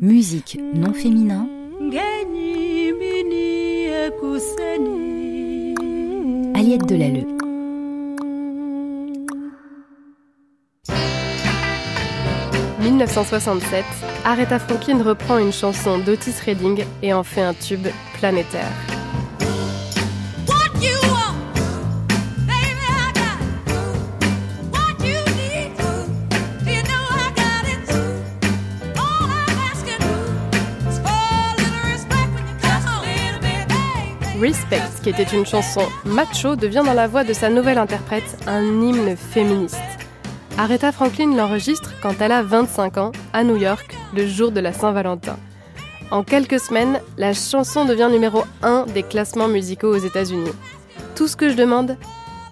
Musique non féminin. Aliette Delalleux. « 1967, Aretha Franklin reprend une chanson d'Otis Redding et en fait un tube planétaire. Respect, qui était une chanson macho, devient dans la voix de sa nouvelle interprète un hymne féministe. Aretha Franklin l'enregistre quand elle a 25 ans, à New York, le jour de la Saint-Valentin. En quelques semaines, la chanson devient numéro 1 des classements musicaux aux États-Unis. Tout ce que je demande,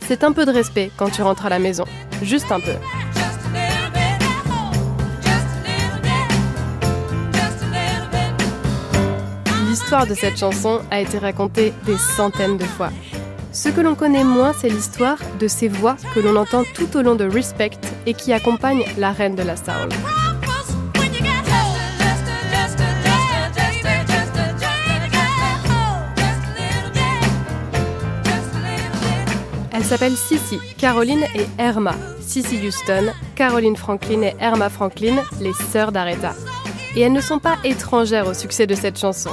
c'est un peu de respect quand tu rentres à la maison. Juste un peu. L'histoire de cette chanson a été racontée des centaines de fois. Ce que l'on connaît moins, c'est l'histoire de ces voix que l'on entend tout au long de Respect et qui accompagnent la reine de la soul. Elles s'appellent Sissy, Caroline et Erma. Sissy Houston, Caroline Franklin et Erma Franklin, les sœurs d'Aretha. Et elles ne sont pas étrangères au succès de cette chanson.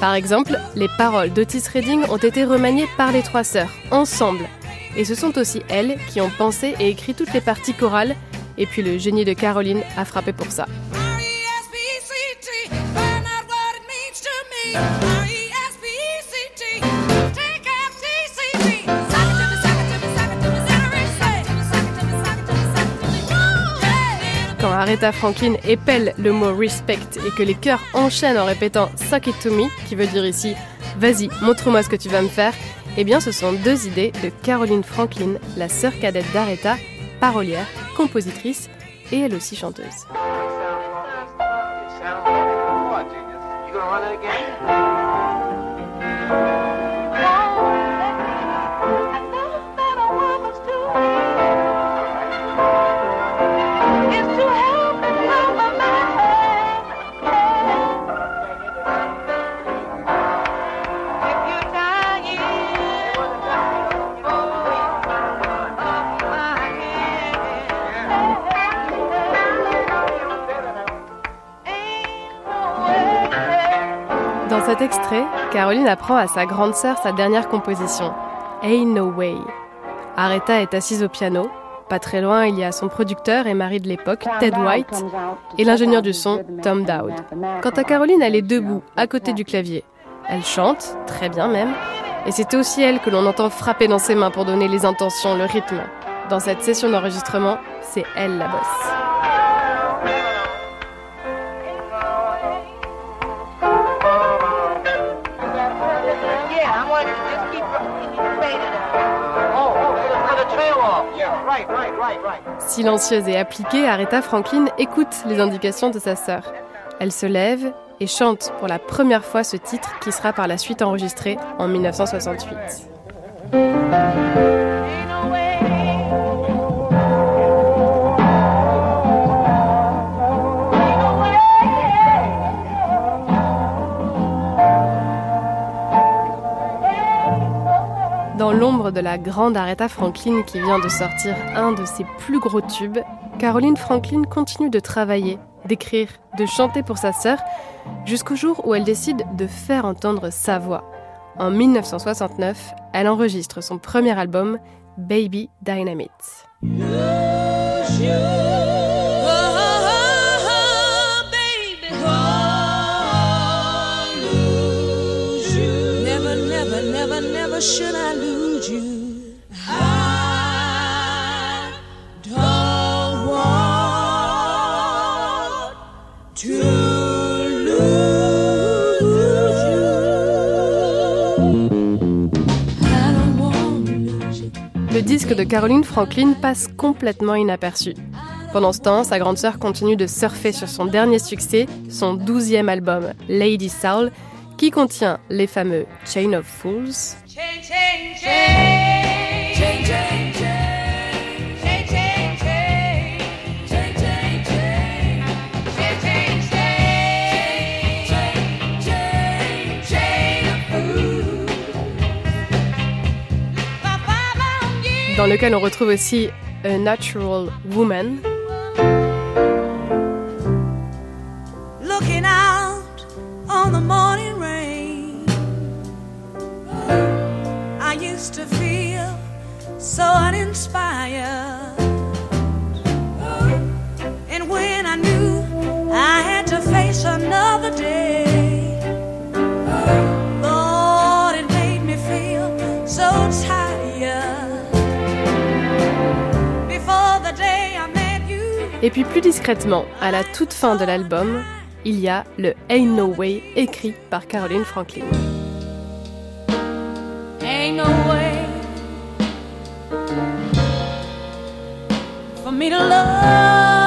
Par exemple, les paroles d'Otis Redding ont été remaniées par les trois sœurs, ensemble. Et ce sont aussi elles qui ont pensé et écrit toutes les parties chorales, et puis le génie de Caroline a frappé pour ça. Aretha Franklin épelle le mot respect et que les chœurs enchaînent en répétant Suck it to me, qui veut dire ici Vas-y, montre-moi ce que tu vas me faire, eh bien ce sont deux idées de Caroline Franklin, la sœur cadette d'Aretha, parolière, compositrice et elle aussi chanteuse. Extrait, Caroline apprend à sa grande sœur sa dernière composition, Ain't No Way. Aretha est assise au piano. Pas très loin, il y a son producteur et mari de l'époque, Ted White, et l'ingénieur du son, Tom Dowd. Quant à Caroline, elle est debout, à côté du clavier. Elle chante, très bien même, et c'est aussi elle que l'on entend frapper dans ses mains pour donner les intentions, le rythme. Dans cette session d'enregistrement, c'est elle la bosse. Silencieuse et appliquée, Aretha Franklin écoute les indications de sa sœur. Elle se lève et chante pour la première fois ce titre qui sera par la suite enregistré en 1968. Dans l'ombre de la grande Aretha Franklin qui vient de sortir un de ses plus gros tubes, Caroline Franklin continue de travailler, d'écrire, de chanter pour sa sœur, jusqu'au jour où elle décide de faire entendre sa voix. En 1969, elle enregistre son premier album, Baby Dynamite. De Caroline Franklin passe complètement inaperçu. Pendant ce temps, sa grande sœur continue de surfer sur son dernier succès, son douzième album, Lady Soul, qui contient les fameux Chain of Fools. Dans lequel on retrouve aussi A Natural Woman. Looking out on the Et puis plus discrètement, à la toute fin de l'album, il y a le Ain't No Way écrit par Caroline Franklin. Ain't no way for me to love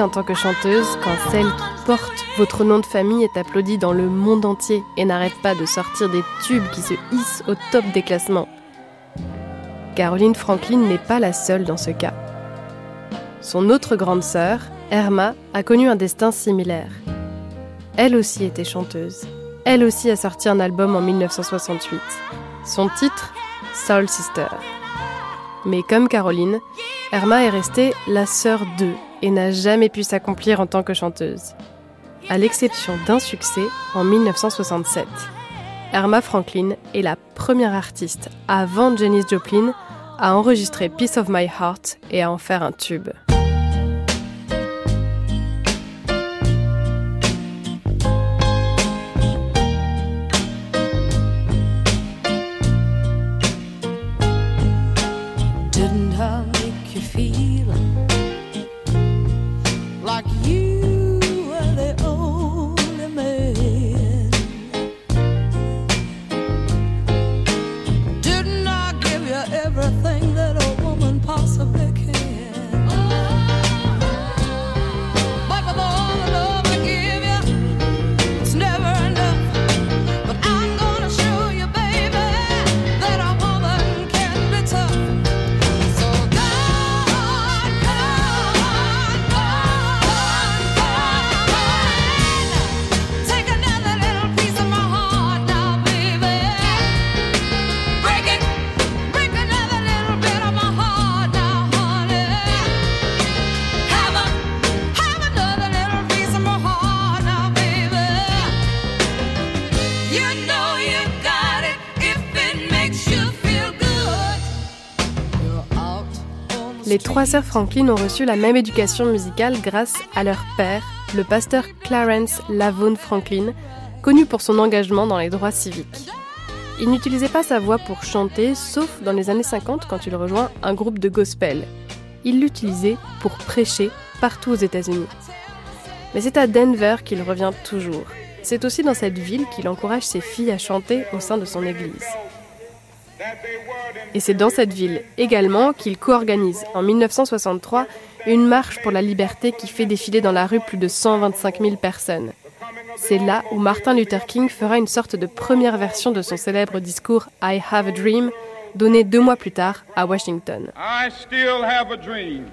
En tant que chanteuse quand celle qui porte votre nom de famille est applaudie dans le monde entier et n'arrête pas de sortir des tubes qui se hissent au top des classements Caroline Franklin n'est pas la seule dans ce cas. Son autre grande sœur, Erma, a connu un destin similaire. Elle aussi était chanteuse. Elle aussi a sorti un album en 1968. Son titre, Soul Sister. Mais comme Caroline, Erma est restée la sœur d'eux et n'a jamais pu s'accomplir en tant que chanteuse, à l'exception d'un succès en 1967. Erma Franklin est la première artiste avant Janis Joplin à enregistrer Piece of My Heart et à en faire un tube. Trois sœurs Franklin ont reçu la même éducation musicale grâce à leur père, le pasteur Clarence Lavone Franklin, connu pour son engagement dans les droits civiques. Il n'utilisait pas sa voix pour chanter, sauf dans les années 50 quand il rejoint un groupe de gospel. Il l'utilisait pour prêcher partout aux États-Unis. Mais c'est à Denver qu'il revient toujours. C'est aussi dans cette ville qu'il encourage ses filles à chanter au sein de son église. Et c'est dans cette ville également qu'il co-organise en 1963 une marche pour la liberté qui fait défiler dans la rue plus de 125 000 personnes. C'est là où Martin Luther King fera une sorte de première version de son célèbre discours I Have a Dream, donné deux mois plus tard à Washington. I still have a dream.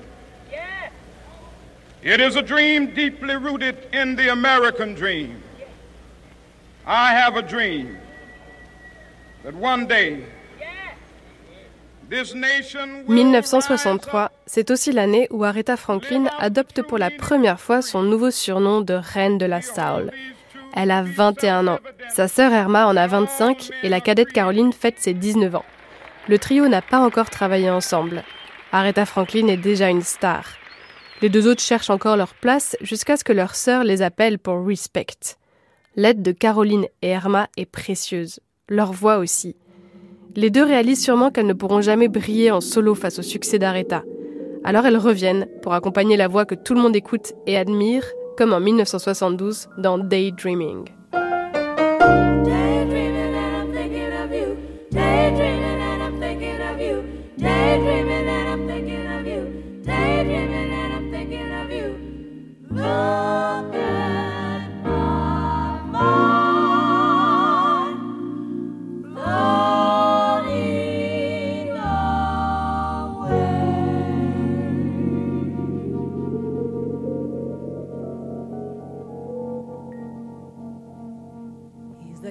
It is a dream deeply rooted in the American dream. I have a dream that one day 1963, c'est aussi l'année où Aretha Franklin adopte pour la première fois son nouveau surnom de Reine de la Soul. Elle a 21 ans. Sa sœur Erma en a 25 et la cadette Caroline fête ses 19 ans. Le trio n'a pas encore travaillé ensemble. Aretha Franklin est déjà une star. Les deux autres cherchent encore leur place jusqu'à ce que leur sœur les appelle pour respect. L'aide de Caroline et Erma est précieuse. Leur voix aussi. Les deux réalisent sûrement qu'elles ne pourront jamais briller en solo face au succès d'Aretha. Alors elles reviennent pour accompagner la voix que tout le monde écoute et admire, comme en 1972 dans Daydreaming.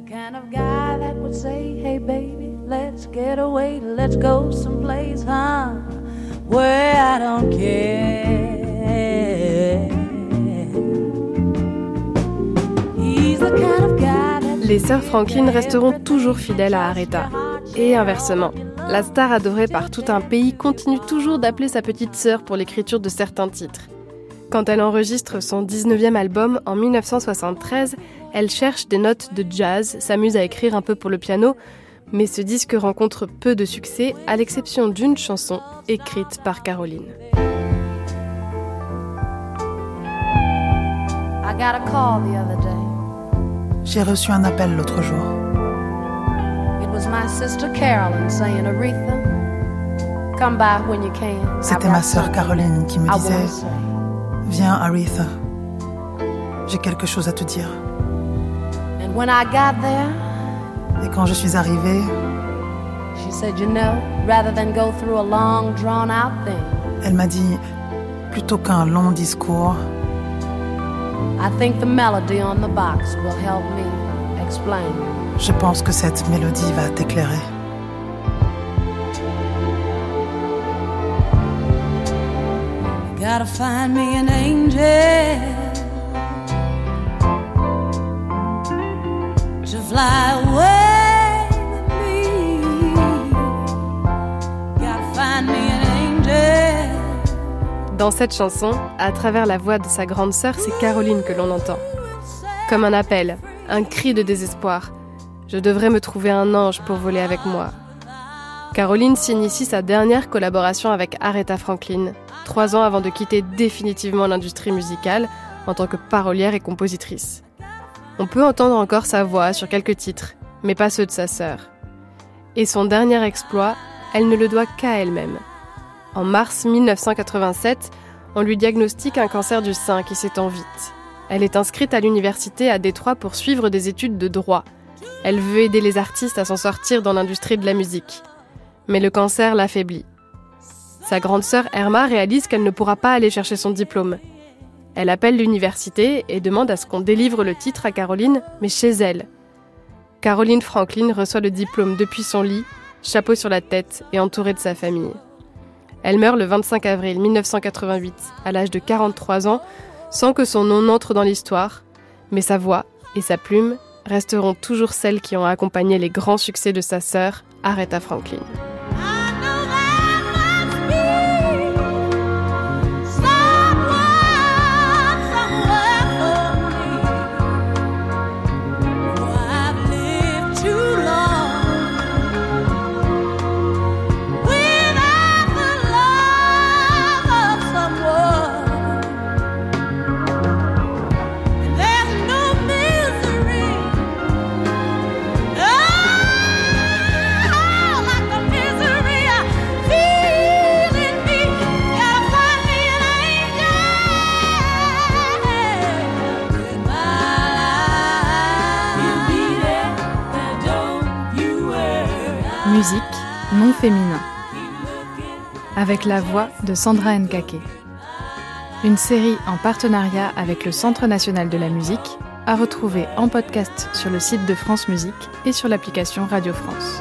Kind of guy that would say, Hey baby, let's get away, let's go someplace, huh? Where I don't care. The Les sœurs Franklin resteront toujours fidèles à Aretha. Et inversement. La star adorée par tout un pays continue toujours d'appeler sa petite sœur pour l'écriture de certains titres. Quand elle enregistre son 19e album en 1973, elle cherche des notes de jazz, s'amuse à écrire un peu pour le piano, mais ce disque rencontre peu de succès, à l'exception d'une chanson écrite par Caroline. J'ai reçu un appel l'autre jour. C'était ma sœur Caroline qui me disait. Viens, Aretha. J'ai quelque chose à te dire. And when I got there, Et quand je suis arrivée, she said, You know, rather than go through a long, drawn out thing, elle m'a dit plutôt qu'un long discours, I think the melody on the box will help me explain. je pense que cette mélodie va t'éclairer. Dans cette chanson, à travers la voix de sa grande sœur, c'est Caroline que l'on entend. Comme un appel, un cri de désespoir. Je devrais me trouver un ange pour voler avec moi. Caroline signe ici sa dernière collaboration avec Aretha Franklin, trois ans avant de quitter définitivement l'industrie musicale en tant que parolière et compositrice. On peut entendre encore sa voix sur quelques titres, mais pas ceux de sa sœur. Et son dernier exploit, elle ne le doit qu'à elle-même. En mars 1987, on lui diagnostique un cancer du sein qui s'étend vite. Elle est inscrite à l'université à Détroit pour suivre des études de droit. Elle veut aider les artistes à s'en sortir dans l'industrie de la musique. Mais le cancer l'affaiblit. Sa grande sœur Erma réalise qu'elle ne pourra pas aller chercher son diplôme. Elle appelle l'université et demande à ce qu'on délivre le titre à Caroline, mais chez elle. Caroline Franklin reçoit le diplôme depuis son lit, chapeau sur la tête et entourée de sa famille. Elle meurt le 25 avril 1988, à l'âge de 43 ans, sans que son nom n'entre dans l'histoire, mais sa voix et sa plume resteront toujours celles qui ont accompagné les grands succès de sa sœur, Aretha Franklin. Avec la voix de Sandra Nkake. Une série en partenariat avec le Centre national de la musique à retrouver en podcast sur le site de France Musique et sur l'application Radio France.